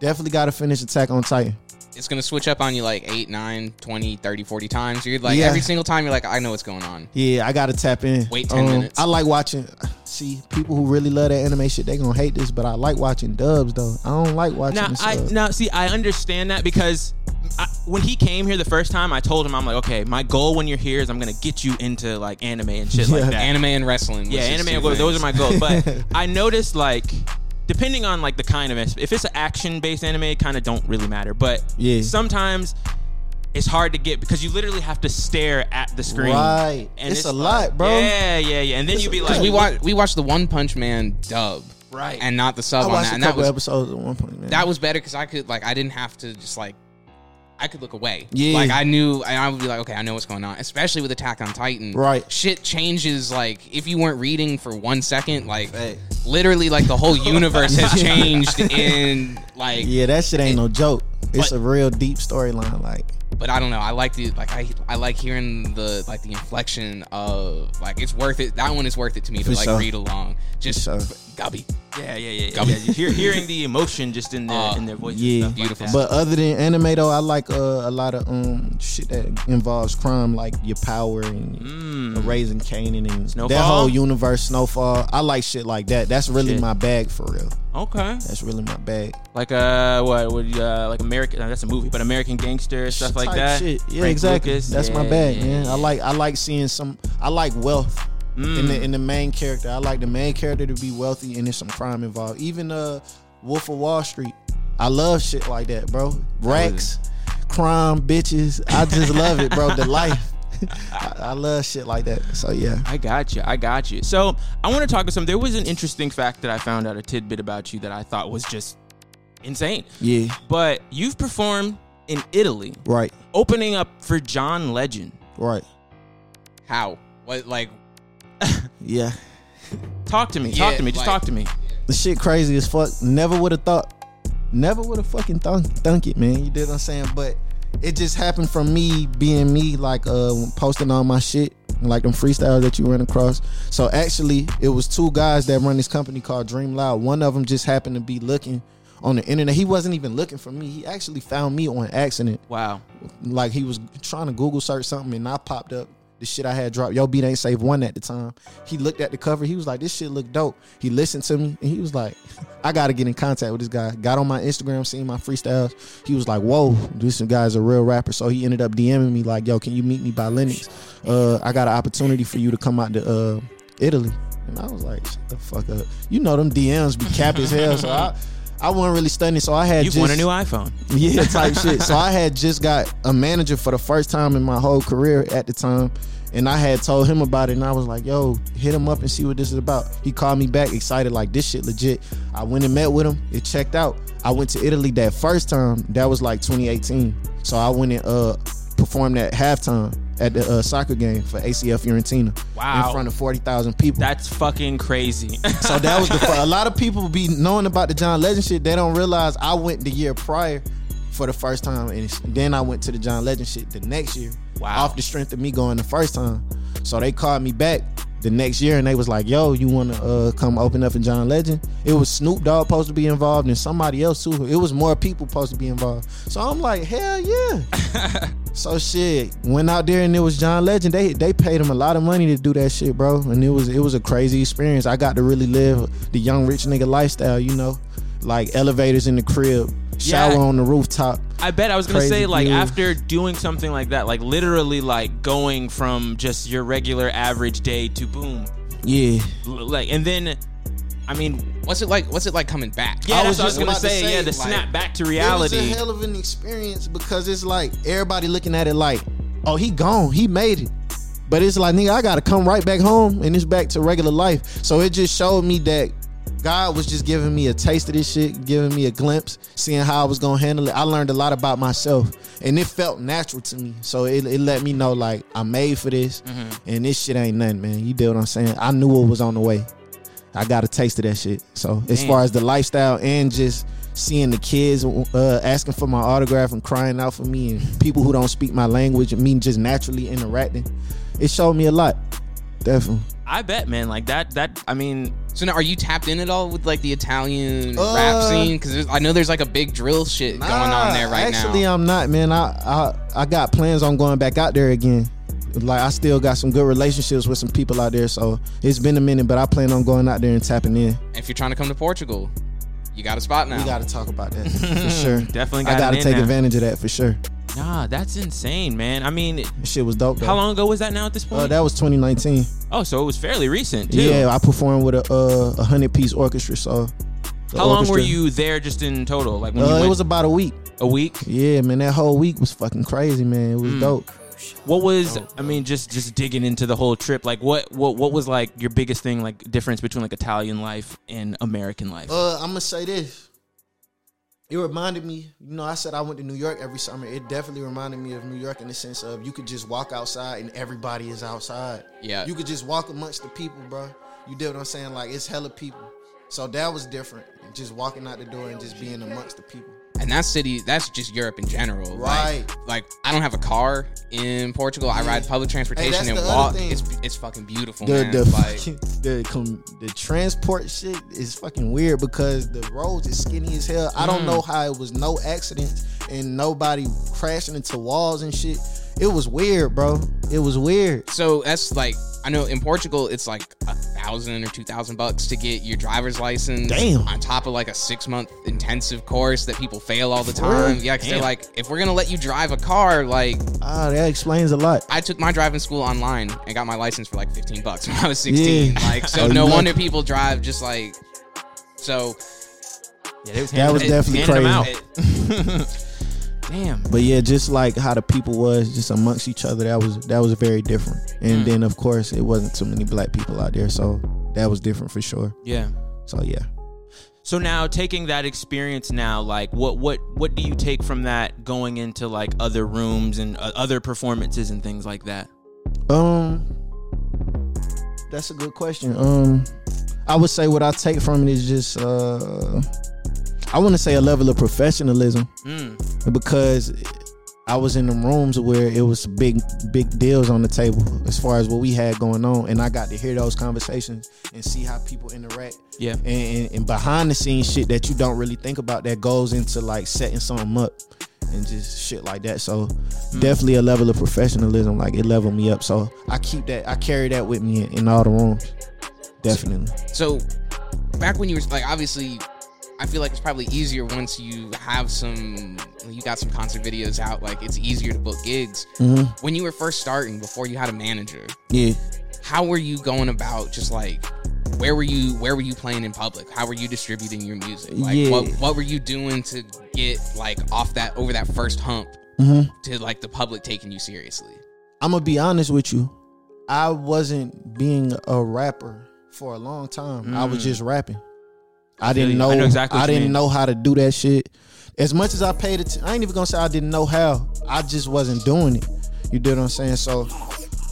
Definitely got to finish Attack on Titan. It's gonna switch up on you like 8, 9, 20, 30, 40 times. You're like Yeah. every single time you're like, I know what's going on. Yeah, I got to tap in. Wait 10 um, minutes. I like watching. See, people who really love that anime shit, they gonna hate this, but I like watching dubs though. I don't like watching. Now, the I subs. now see. I understand that because I, when he came here the first time, I told him I'm like, okay, my goal when you're here is I'm gonna get you into like anime and shit like that. Anime and wrestling. yeah, was anime. two and go- Those are things. my goals. But I noticed like. Depending on like the kind of if it's an action based anime, it kind of don't really matter. But Yeah. sometimes it's hard to get because you literally have to stare at the screen. Right. and It's a lot, bro. Yeah, yeah, yeah. And then It's you'd be like, we watched we watched the One Punch Man dub, Right. and not the sub I on that, a and that was episodes at one point, man. that was better because I could like I didn't have to just like I could look away. Yeah. like I knew, and I would be like, okay, I know what's going on. Especially with Attack on Titan, Right. Shit changes like if you weren't reading for one second, like Hey. literally, like the whole universe has changed in like. yeah, that shit ain't no joke. It's But- a real deep storyline. Like, But I don't know. I like the like I I like hearing the like the inflection of like it's worth it. That one is worth it to me to For like sure. read along. Just sure. Gubby. Yeah, yeah, yeah. Gum- yeah. You hear, hearing the emotion just in their Uh, in their voice. yeah, stuff Beautiful. Like but other than anime though, I like uh, a lot of um shit that involves crime, like your power and Mm. raising Kanan and that whole universe. Snowfall. I like shit like that. That's really Shit. my bag for real. okay, That's really my bag. like uh, what would uh, like American? no, that's a movie, but American Gangster stuff like that. Shit. Yeah, Frank exactly. Lucas, That's my bag, yeah, man. I like I like seeing some. I like wealth in Mm. the in the main character. I like the main character to be wealthy and there's some crime involved. Even uh, Wolf of Wall Street. I love shit like that, bro. Racks, crime, bitches. I just love it, bro. The life. I, I love shit like that. So yeah. I got you. I got you. So I want to talk to some. There was an interesting fact that I found out a tidbit about you that I thought was just insane. Yeah. But you've performed in Italy, Right. opening up for John Legend. Right. How? What? Like, Yeah. Talk to me. Talk Yeah, to me. Just like- talk to me. The shit crazy as fuck. Never would have thought. Never would have fucking thunk, thunk it, man. You did what I'm saying? But it just happened from me being me, like uh posting all my shit, like them freestyles that you run across. So actually, it was two guys that run this company called Dream Loud. One of them just happened to be looking on the internet. He wasn't even looking for me. He actually found me on accident. Wow. Like he was trying to Google search something and I popped up the shit I had dropped. Yo Beat Ain't Safe one at the time. He looked at the cover. He was like, "This shit look dope." He listened to me and he was like, "I got to get in contact with this guy." Got on my Instagram, seen my freestyles. He was like, "Whoa, this guy's a real rapper." So he ended up DMing me like, "Yo, can you meet me by Lenox? Uh, I got an opportunity for you to come out to uh, Italy." And I was like, "Shut the fuck up." You know them DMs be cap as hell. So I. I wasn't really studying, so I had You've just won a new iPhone. yeah, type shit. So I had just got a manager for the first time in my whole career at the time. And I had told him about it and I was like, yo, hit him up and see what this is about. He called me back excited, like this shit legit. I went and met with him. It checked out. I went to Italy that first time. That was like 2018. So I went and uh performed at halftime at the uh, soccer game for ACF Fiorentina. Wow. In front of 40,000 people. That's fucking crazy. So that was the fir- a lot of people be knowing about the John Legend shit. They don't realize I went the year prior for the first time, and then I went to the John Legend shit the next year. Wow. Off the strength of me going the first time, so they called me back the next year, and they was like, "Yo, you want to uh, come open up in John Legend?" It was Snoop Dogg supposed to be involved, and somebody else too. It was more people supposed to be involved. So I'm like, hell yeah. So shit, went out there and it was John Legend. They they paid him a lot of money to do that shit, bro. And it was it was a crazy experience. I got to really live the young rich nigga lifestyle, you know, like elevators in the crib, shower Yeah. on the rooftop. I bet I was gonna Crazy say like after doing something like that, like literally like going from just your regular average day to boom, Yeah, like and then, I mean, what's it like? What's it like coming back? yeah, I that's was what I was just gonna about to say. say, Yeah, the like, snap back to reality. it was a hell of an experience because it's like everybody looking at it like, oh, he gone, he made it. But it's like, nigga, I gotta come right back home and it's back to regular life. So it just showed me that God was just giving me a taste of this shit, giving me a glimpse, seeing how I was gonna handle it. I learned a lot about myself, and it felt natural to me. So it, it let me know like I'm made for this, mm-hmm. and this shit ain't nothing, man. You deal what I'm saying? I knew what was on the way. I got a taste of that shit. So as Man. far as the lifestyle and just seeing the kids uh, asking for my autograph and crying out for me, and people who don't speak my language, and me just naturally interacting, it showed me a lot. Definitely. I bet, man. Like that. That I mean, So now, are you tapped in at all with like the Italian Uh, rap scene? Because I know there's like a big drill shit going on there right actually, now. I'm not, man. I, I I got plans on going back out there again. Like I still got some good relationships with some people out there, so it's been a minute, but I plan on going out there and tapping in. if you're trying to come to Portugal, you got a spot now. We got to talk about that for sure. Definitely I got got it to take now. advantage of that for sure. nah, that's insane, man. I mean, This shit was dope. Though. how long ago was that now at this point? Uh, that was 2019. oh, so it was fairly recent too. Yeah, I performed with a uh, a hundred piece orchestra. So, the How long were you there just in total? Like when Uh, you it was about a week. a week? Yeah, man, that whole week was fucking crazy, man. It was Mm. dope. What was I mean just just digging into the whole trip like what what what was like your biggest thing like difference between like Italian life and American life? Uh, I'm gonna say this. It reminded me, you know, I said I went to New York every summer. It definitely reminded me of New York in the sense of you could just walk outside and everybody is outside. Yeah. You could just walk amongst the people, bro. You did what I'm saying? Like it's hella people. So that was different. Just walking out the door and just being amongst the people. And that city, that's just Europe in general. Right. Like, like I don't have a car in Portugal. I ride public transportation that's and walk. It's it's fucking beautiful, the man. the like, fucking, the com, the transport shit is fucking weird because the roads is skinny as hell. I Mm. don't know how it was no accidents and nobody crashing into walls and shit. It was weird, bro. It was weird. so that's like I know in Portugal it's like a thousand or two thousand bucks to get your driver's license. Damn. On top of like a six month intensive course that people fail all the For real? time. Yeah, because they're like, if we're gonna let you drive a car, like Ah, that explains a lot. I took my driving school online and got my license for like 15 bucks when I was 16. Yeah. Like, so no you wonder people drive just like. So yeah, was That was handing- definitely handing them crazy. Damn. But yeah, just like how the people was just amongst each other, that was that was very different. And Mm. then of course it wasn't too many black people out there, so that was different for sure. Yeah. So yeah. So now taking that experience now, like what what what do you take from that going into like other rooms and uh, other performances and things like that? Um, that's a good question. Um, I would say what I take from it is just uh, I want to say a level of professionalism Mm. because I was in the rooms where it was big big deals on the table as far as what we had going on, and I got to hear those conversations and see how people interact. Yeah. And, and, and behind the scenes shit that you don't really think about that goes into like setting something up and just shit like that. So definitely a level of professionalism, like it leveled me up. So I keep that, I carry that with me in, in all the rooms. Definitely. So, back when you were like, obviously, I feel like it's probably easier once you have some, you got some concert videos out. Like, it's easier to book gigs. hmm When you were first starting, before you had a manager, Yeah. how were you going about just like, where were you? Where were you playing in public? How were you distributing your music? Like, Yeah. what what were you doing to get like off that over that first hump hmm to like the public taking you seriously? I'm gonna be honest with you. I wasn't being a rapper for a long time. I was Mm. just rapping. I, didn't know. I know exactly I didn't mean. know how to do that shit. As much as I paid it, I ain't even gonna say I didn't know how. I just wasn't doing it. You did what I'm saying? So,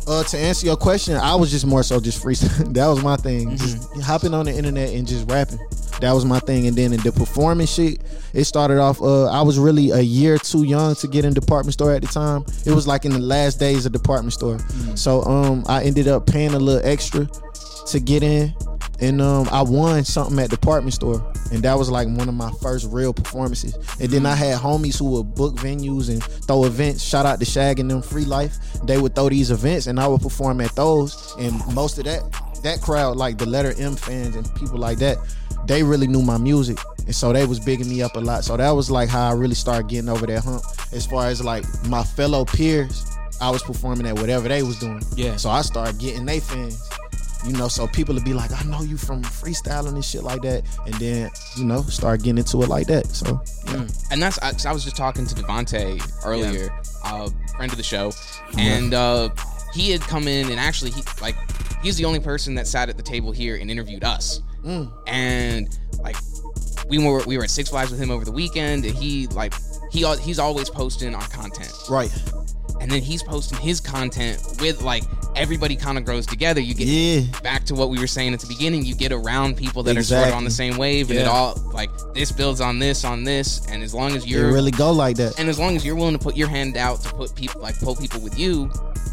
uh, to answer your question, I was just more so just freestyle. that was my thing. Just Mm-hmm. hopping on the internet and just rapping. That was my thing. And then in the performance shit, it started off. Uh, I was really a year too young to get in department store at the time. It was like in the last days of department store. So um, I ended up paying a little extra to get in, and um, I won something at department store, and that was like one of my first real performances. And then I had homies who would book venues and throw events. Shout out to Shag and them Free Life. They would throw these events, and I would perform at those. And most of that that crowd, like the letter M fans and people like that, they really knew my music. And so they was bigging me up a lot. So that was like how I really started getting over that hump. As far as like my fellow peers, I was performing at whatever they was doing. Yeah. So I started getting they fans. You know, so people would be like, I know you from freestyling and shit like that. And then, you know, start getting into it like that. So yeah. and that's I, 'cause I was just talking to Devonte earlier, uh, friend of the show, and uh, he had come in and actually he like he's the only person that sat at the table here and interviewed us, Mm. and like we were we were at Six Flags with him over the weekend, and he like he he's always posting our content, Right. And then he's posting his content with like everybody kind of grows together. You get Yeah. back to what we were saying at the beginning, you get around people that are sort of on the same wave, and it all like this builds on this on this, and as long as you're really go like that. and as long as you're willing to put your hand out to put people like pull people with you,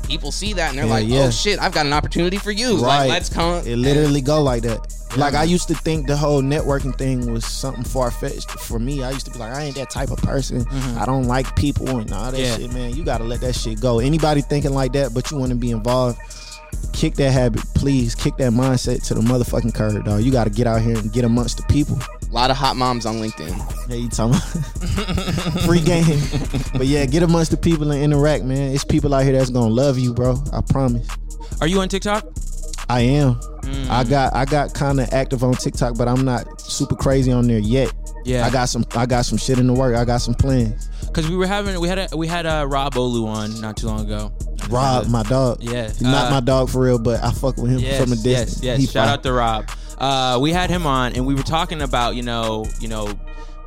people see that and they're Yeah, like. "Oh shit, I've got an opportunity for you! Right. Like, let's come." It literally go like that. Like I used to think the whole networking thing was something far fetched for me. I used to be like, I ain't that type of person. I don't like people and all that Mm-hmm. Yeah. shit, man. You gotta let that shit go. Anybody thinking like that, but you want to be involved, kick that habit, please. Kick that mindset to the motherfucking curb, dog. You gotta get out here and get amongst the people. A lot of hot moms on LinkedIn. Hey, you talking about free game? but yeah, get amongst the people and interact, man. It's people out here that's gonna love you, bro. I promise. Are you on TikTok? I am. Mm. I got I got kind of active on TikTok, but I'm not super crazy on there yet. Yeah. I got some I got some shit in the work. I got some plans. Because we were having we had a, we had a Rob Olu on not too long ago. Rob, my dog. Yeah. He's not Uh, my dog for real, but I fuck with him yes, from a distance. Yes, yes. He Shout fine. out to Rob. Uh, we had him on, and we were talking about you know, you know,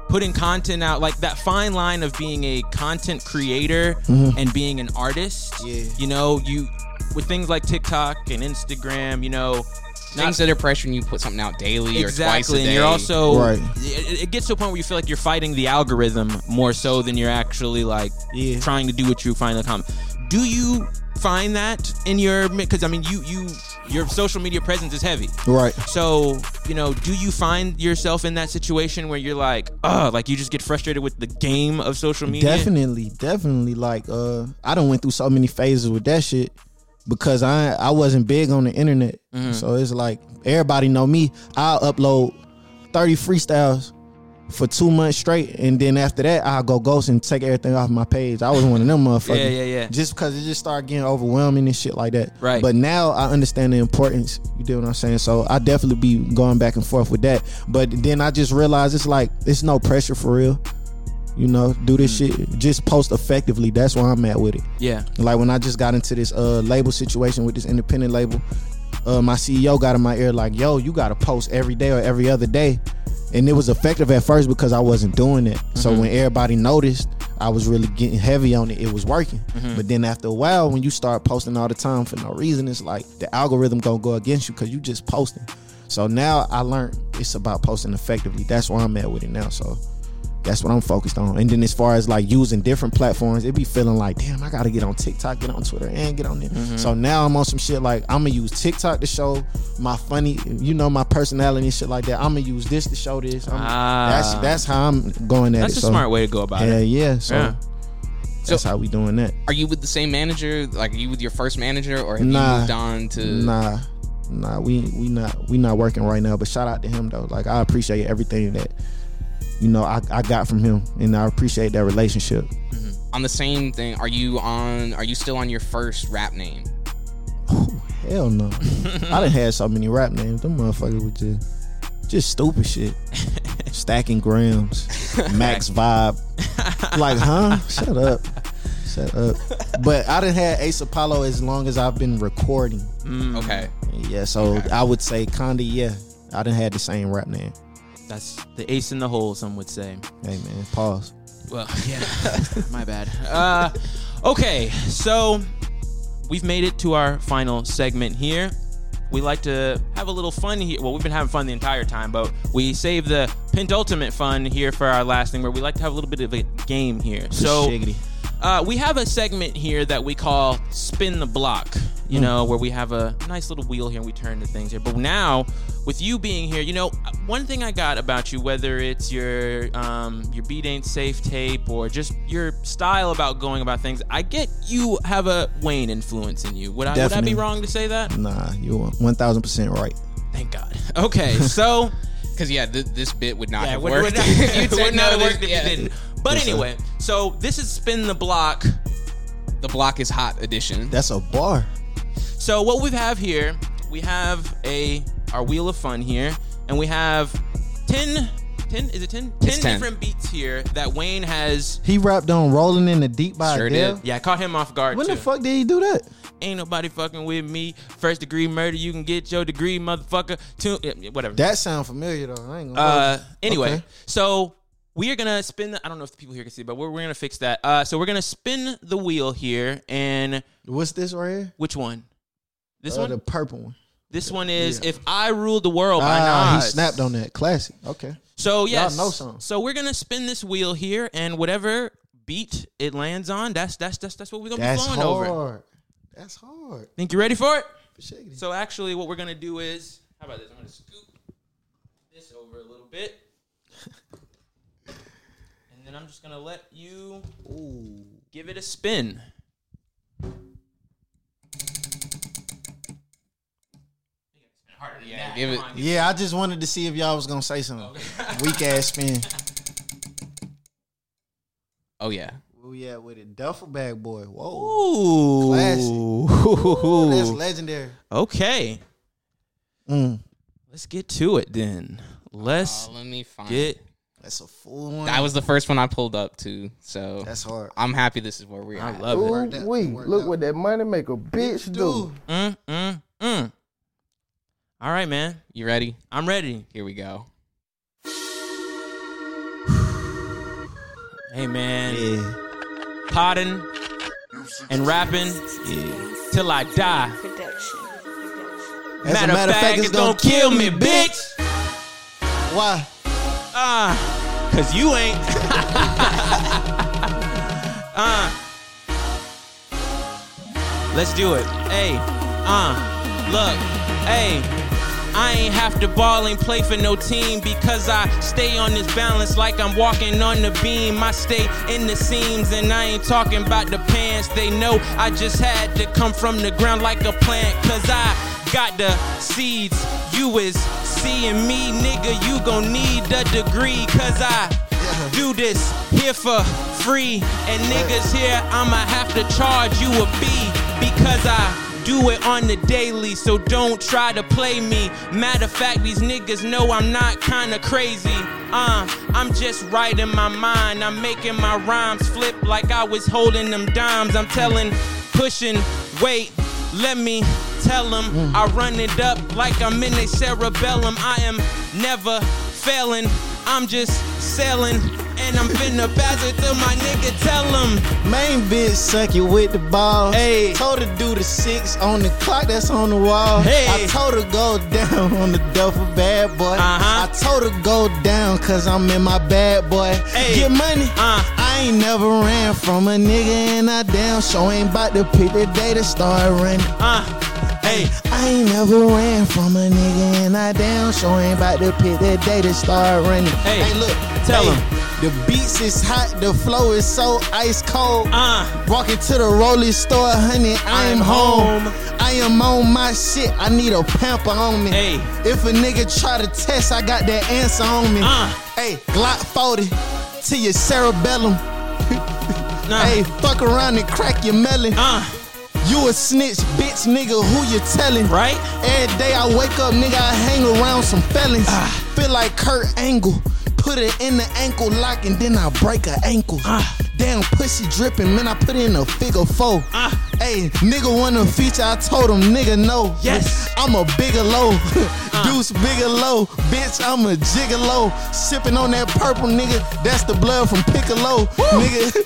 putting content out, like that fine line of being a content creator and being an artist. Mm-hmm. Yeah. You know, you with things like TikTok and Instagram, you know. Things that are pressuring you put something out daily or twice a Exactly, day. and you're also Right. It, it gets to a point where you feel like you're fighting the algorithm more so than you're actually like Yeah. trying to do what you find in the comment. Do you find that in your because I mean you you your social media presence is heavy. Right. So you know, do you find yourself in that situation where you're like, oh, like you just get frustrated with the game of social media? Definitely, definitely. Like, uh, I don't went through so many phases with that shit because I I wasn't big on the internet. Mm-hmm. So it's like everybody know me. I'll upload thirty freestyles for two months straight, and then after that, I'll go ghost and take everything off my page. I was one of them motherfuckers. Yeah, yeah, yeah. Just because it just started getting overwhelming and shit like that. Right. But now I understand the importance. You do what I'm saying? So I definitely be going back and forth with that. But then I just realized it's like it's no pressure for real. You know, do this shit. Just post effectively. That's where I'm at with it. Yeah. Like when I just got into this uh label situation with this independent label, uh my CEO got in my ear like, "Yo, you got to post every day or every other day." And it was effective at first because I wasn't doing it. So when everybody noticed, I was really getting heavy on it. It was working. But then after a while, when you start posting all the time for no reason, it's like the algorithm gonna go against you because you just posting. So now I learned it's about posting effectively. That's where I'm at with it now. So that's what I'm focused on. And then as far as like using different platforms, it be feeling like, damn, I gotta get on TikTok, get on Twitter, and get on there. Mm-hmm. So now I'm on some shit like I'm gonna use TikTok to show my funny, you know, my personality and shit like that. I'm gonna use this to show this. I'm- Ah. that's that's how I'm going at That's it. a So, smart way to go about Yeah, it. yeah. So Yeah. So that's how we doing that. Are you with the same manager? Like, are you with your first manager, or have Nah. you moved on to? Nah, nah, we we not we not working right now. But shout out to him though. Like I appreciate everything that you know I, I got from him, and I appreciate that relationship. Mm-hmm. On the same thing, are you on? Are you still on your first rap name? Oh hell no. I didn't have so many rap names. Them motherfuckers were just just stupid shit. Stacking grams, max vibe. Like, huh? Shut up. Shut up. But I done had Ace Apollo as long as I've been recording. Mm. Okay. Yeah, so I would say kinda yeah. I didn't have the same rap name. That's the ace in the hole, some would say. Hey man, pause. Well, yeah, my bad. Uh, okay, so we've made it to our final segment here. We like to have a little fun here. Well, we've been having fun the entire time, but we save the pentultimate fun here for our last thing, where we like to have a little bit of a game here. So, uh, we have a segment here that we call Spin the Block, you know, where we have a nice little wheel here and we turn the things here. But now, with you being here, you know, one thing I got about you, whether it's your um, your beat ain't safe tape or just your style about going about things, I get you have a Wayne influence in you. Would I, would I be wrong to say that? Nah, you are one thousand percent right. Thank God. Okay, so Because yeah, th- this bit would not yeah, have would, worked. would not, you it said would not no, have worked if yeah. you didn't. But Yes, sir. anyway, so this is Spin the Block. The block is hot edition. That's a bar. So what we have here, we have a our wheel of fun here, and we have 10, 10 is it 10? 10 It's 10. different beats here that Wayne has. He rapped on Rolling in the Deep by Sure Adele. did. Yeah, I caught him off guard When too. the fuck did he do that? Ain't nobody fucking with me. First degree murder, you can get your degree, motherfucker. To whatever. That sound familiar though. I ain't gonna Uh, anyway, Okay. so we are gonna spin. The, I don't know if the people here can see, but we're, we're gonna fix that. Uh, so we're gonna spin the wheel here, and what's this right here? which one? This Uh, one. the purple one. this one is yeah. "If I Ruled the World" by Ah, he snapped on that. Classic. Okay. So yes, know something. so we're gonna spin this wheel here, and whatever beat it lands on, that's that's that's that's what we're gonna That's be hard. over. That's hard. That's hard. Think you ready for it? So actually, what we're gonna do is, how about this? I'm gonna scoop this over a little bit, and then I'm just gonna let you give it a spin. Yeah, give it. Yeah, I just wanted to see if y'all was gonna say something. Weak ass spin. Oh yeah. Where we at with it? Duffel bag boy. Whoa. Ooh, Classic. That's legendary. okay. Mm, Let's get to it then. Let's Uh, let me find. get. that's a full one. That was the first one I pulled up to, so That's hard. I'm happy this is where we're I at. love it. Worked out. Wait, look out. what that money maker bitch do. Mm, mm, mm. All right, man. You ready? I'm ready. Here we go. Hey, man. Yeah. Potting and rapping Yeah. till I die. Production. As matter, of fact, it's gonna kill me, bitch. Why? Ah, cause you ain't. uh. Let's do it. Hey, uh, look, hey. I ain't have to ball and play for no team because I stay on this balance like I'm walking on the beam. I stay in the seams and I ain't talking about the pants. They know I just had to come from the ground like a plant cause I got the seeds. You is seeing me, nigga. You gon' need a degree cause I do this here for free. And niggas here, I'ma have to charge you a fee because I do it on the daily, so don't try to play me. Matter of fact, these niggas know I'm not kinda crazy. Uh, I'm just right in my mind. I'm making my rhymes flip like I was holding them dimes. I'm telling, pushing, wait, let me tell them. I run it up like I'm in a cerebellum. I am never failing. I'm just sailing, and I'm finna pass it to my nigga. Tell him. Main bitch suck you with the ball. Hey. Told her do the six on the clock that's on the wall. Hey. I told her go down on the duffel bad boy. Uh-huh. I told her go down cause I'm in my bad boy. Hey. Get money. Uh. I ain't never ran from a nigga and I damn sure ain't about to pick the day to start running. Uh, hey, I ain't never ran from a nigga and I damn sure ain't about to pick that day to start running. Hey, look, tell hey, 'em. The beats is hot, the flow is so ice cold. uh, Walking to the rolling store, honey, I am I'm home. home. I am on my shit. I need a pamper on me. Hey. If a nigga try to test, I got that answer on me. Uh. Hey, Glock 40 to your cerebellum. nah, Hey, fuck around and crack your melon. uh, You a snitch, bitch, nigga, who you telling? right? Every day I wake up, nigga, I hang around some felons. Ah. Feel like Kurt Angle. Put it in the ankle lock and then I break her ankle. Ah. Damn pussy dripping, man, I put it in a figure four. Ah. Hey, nigga wanna feature, I told him, nigga, no. Yes. Ah. I'm a bigger low. Deuce bigger low. Bitch, I'm a gigolo. Sipping on that purple, nigga. That's the blood from Piccolo. Nigga,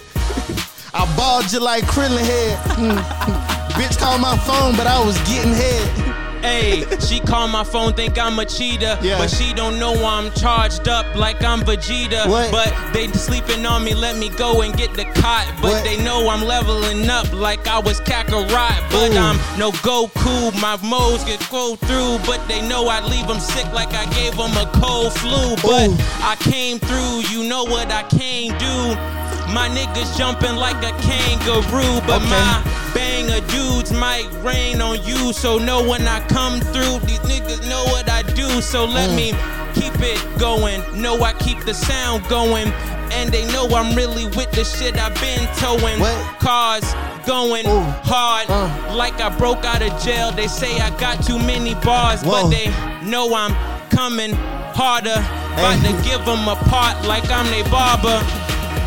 I balled you like Krillin head. Bitch called my phone, but I was getting head. Hey, she call my phone, think I'm a cheater. Yeah. But she don't know I'm charged up like I'm Vegeta. What? But they sleeping on me, let me go and get the cot. But What? they know I'm leveling up like I was Kakarot. But Ooh. I'm no Goku, my modes get go through. But they know I leave them sick like I gave them a cold flu. But Ooh. I came through, you know what I can't do. My niggas jumping like a kangaroo, but Okay. my banger dudes might rain on you. So know when I come through, these niggas know what I do. So let Mm. me keep it going. Know I keep the sound going. And they know I'm really with the shit I've been towing. What? Cars going Ooh. hard. Uh. Like I broke out of jail. They say I got too many bars, Whoa. but they know I'm coming harder. About Hey. to give them a part like I'm they barber.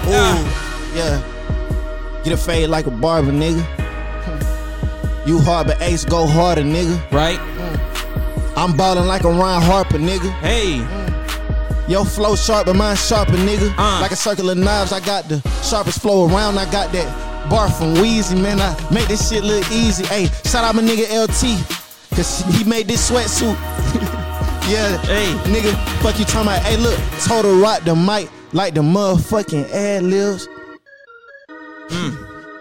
Ooh, Ah. yeah. Get a fade like a barber, nigga. You hard, but Ace go harder, nigga. Right? I'm ballin' like a Ron Harper, nigga. Hey. Your flow sharp, but mine sharper, nigga. Uh. Like a circle of knives, I got the sharpest flow around. I got that bar from Wheezy, man. I make this shit look easy. Hey, shout out my nigga LT, cause he made this sweatsuit. yeah, Hey. nigga, fuck you talking about? Hey, look, total rock the mic like the motherfucking ad libs.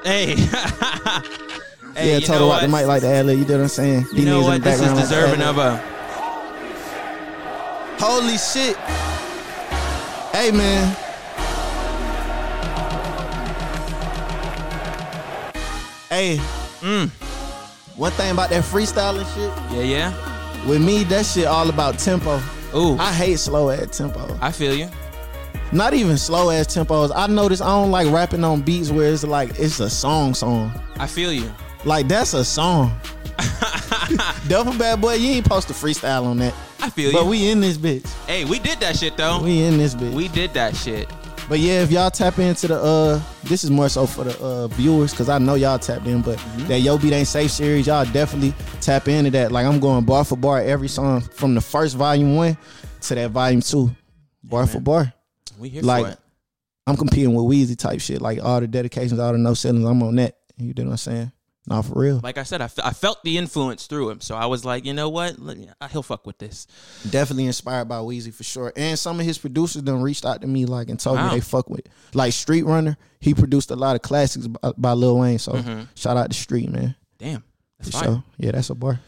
Hey. hey yeah, total rock the mic like the ad lib. You know what I'm saying? You know what? This is deserving of a. Holy shit. Hey man. Hey. Mm. One thing about that freestyling shit, Yeah, yeah. with me, that shit all about tempo. Ooh, I hate slow ass tempo. I feel you. Not even slow ass tempos. I notice I don't like rapping on beats where it's like it's a song song. I feel you. Like that's a song. Duffle Bag Boy, you ain't supposed to freestyle on that. I feel But you. But we in this bitch. hey, we did that shit though. We in this bitch. We did that shit. But yeah, if y'all tap into the uh this is more so for the uh viewers because I know y'all tapped in, but Mm-hmm. that Yo Beat Ain't Safe series, y'all definitely tap into that. Like I'm going bar for bar every song from the first volume one to that volume two. Bar for bar. We here Like for it. I'm competing with Weezy type shit. Like all the dedications, all the no ceilings, I'm on that. You know what I'm saying? Nah, for real. Like I said, I, I felt the influence through him, so I was like, you know what? Let me, he'll fuck with this. Definitely inspired by Weezy for sure. And some of his producers done reached out to me like and told Wow. me they fuck with. Like Streetrunner, he produced a lot of classics by, by Lil Wayne. So Mm-hmm. shout out to Street, man. Damn, that's For sure. Yeah, that's a bar.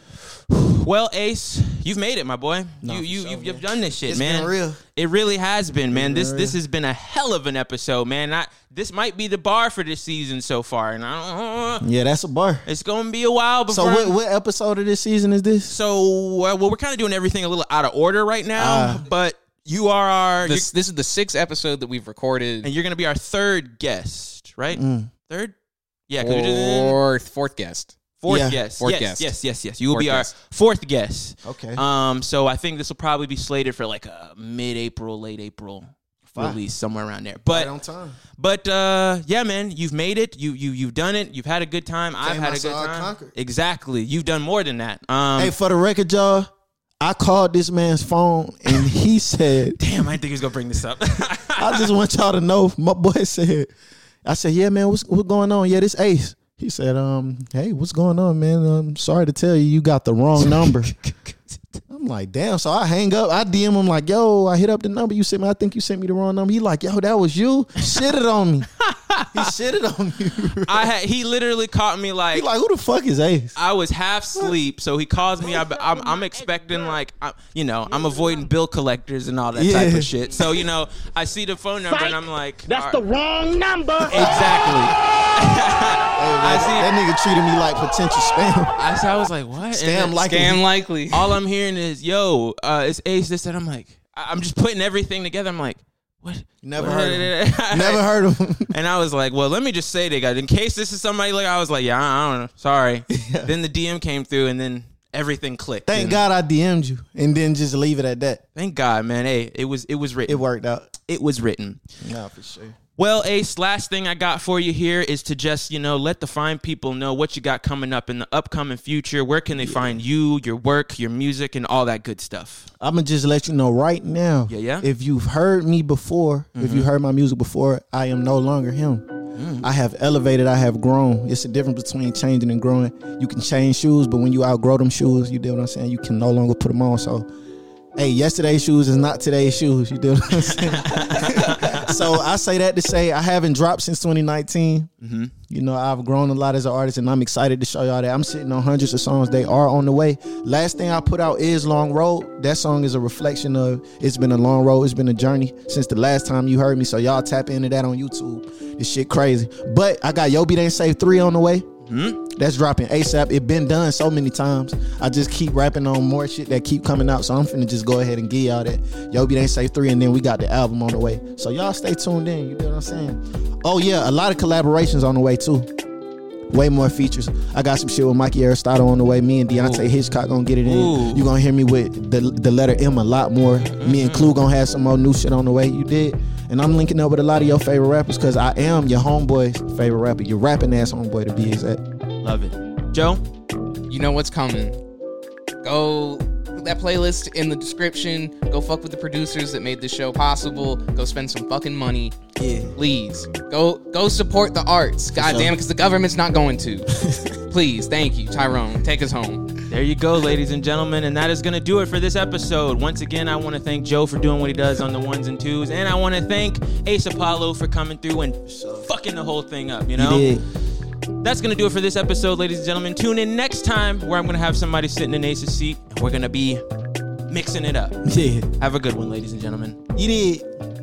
Well, Ace, you've made it, my boy. No, you you sure, you've, you've done this shit, It's man. been real. It really has been, man. This been this real. has been a hell of an episode, man. I, this might be the bar for this season so far, and I don't. Yeah, that's a bar. It's gonna be a while So what, what episode of this season is this? So uh, well, we're kind of doing everything a little out of order right now, Ah. but you are our This this is the sixth episode that we've recorded, and you're gonna be our third guest, right? Mm. Third, Yeah, fourth fourth guest. Fourth Yeah. guest. Fourth yes, guest. yes, yes, yes. You will Fourth be our fourth guest. Okay. Um. So I think this will probably be slated for like a mid-April, late April Fine. release somewhere around there. But Right on time. but uh, yeah, man, you've made it. You you you've done it. You've had a good time. I've had a good time. conquered. Exactly. You've done more than that. Um. Hey, for the record, y'all, I called this man's phone and he said, damn, I didn't think he was gonna bring this up. I just want y'all to know. My boy said, I said, yeah, man, what's what's going on? Yeah, this Ace. He said, um, hey, what's going on, man? I'm sorry to tell you, you got the wrong number. I'm like, damn. So I hang up. I DM him like, yo, I hit up the number you sent me. I think you sent me the wrong number. He like, yo, that was you. Shitted on me. he shitted on me. I had he literally caught me like he like, who the fuck is Ace? I was half asleep, so he calls me. I, I'm, I'm expecting like, I, you know, I'm avoiding bill collectors and all that type of shit. So you know, I see the phone number and I'm like, That's all the wrong number. exactly. I see. That nigga treated me like potential spam. I, I was like, what? And Scam then like Scam likely. all I'm hearing is, yo, uh, it's Ace. This and I'm like, I- I'm just putting everything together. I'm like, what? Never what- heard of him. Never heard of him. And I was like, well, let me just say they got in case this is somebody like I was like, yeah, I I don't know, sorry. Then the DM came through, and then everything clicked. Thank And God I DM'd you and then just leave it at that. Thank God, man. Hey, it was it was written. It worked out. It was written. Nah, for sure. Well, Ace, last thing I got for you here is to just, you know, let the fine people know what you got coming up in the upcoming future. Where can they find you, your work, your music, and all that good stuff? I'm gonna just let you know right now. Yeah, yeah. If you've heard me before, if you mm-hmm. heard my music before, I am no longer him. Mm. I have elevated. I have grown. It's the difference between changing and growing. You can change shoes, but when you outgrow them shoes, you do what I'm saying. You can no longer put them on. So, hey, yesterday's shoes is not today's shoes. You do what I'm saying. so I say that to say I haven't dropped since 2019. Mm-hmm. You know, I've grown a lot as an artist, and I'm excited to show y'all that I'm sitting on hundreds of songs. They are on the way. Last thing I put out is Long Road. That song is a reflection of it's been a long road. It's been a journey since the last time you heard me. So y'all tap into that on YouTube. This shit crazy. But I got Yo Beat Ain't Safe 3 on the way. Mm-hmm. That's dropping ASAP. It been done so many times. I just keep rapping on more shit that keep coming out. So I'm finna just go ahead and give y'all that. Yo Beat Ain't Safe 3, and then we got the album on the way. So y'all stay tuned in. You know what I'm saying? Oh yeah, a lot of collaborations on the way too. Way more features. I got some shit with Mikey Aristotle on the way. Me and Deontay Hitchcock gonna get it in. Ooh. You gonna hear me with the the letter M a lot more. Me and Clue mm-hmm. gonna have some more new shit on the way. You did. And I'm linking up with a lot of your favorite rappers because I am your homeboy's favorite rapper. Your rapping ass homeboy to be exact. Love it. Joe? You know what's coming. Go that playlist in the description. Go fuck with the producers that made this show possible. Go spend some fucking money. Yeah. Please. Go go support the arts. God sure. damn it, because the government's not going to. Please, thank you. Tyrone, take us home. There you go, ladies and gentlemen, and that is going to do it for this episode. Once again, I want to thank Joe for doing what he does on the ones and twos, and I want to thank Ace Apollo for coming through and fucking the whole thing up. You know. That's going to do it for this episode, ladies and gentlemen. Tune in next time where I'm going to have somebody sitting in Ace's seat, and we're going to be mixing it up. Yeah. Have a good one, ladies and gentlemen. You did.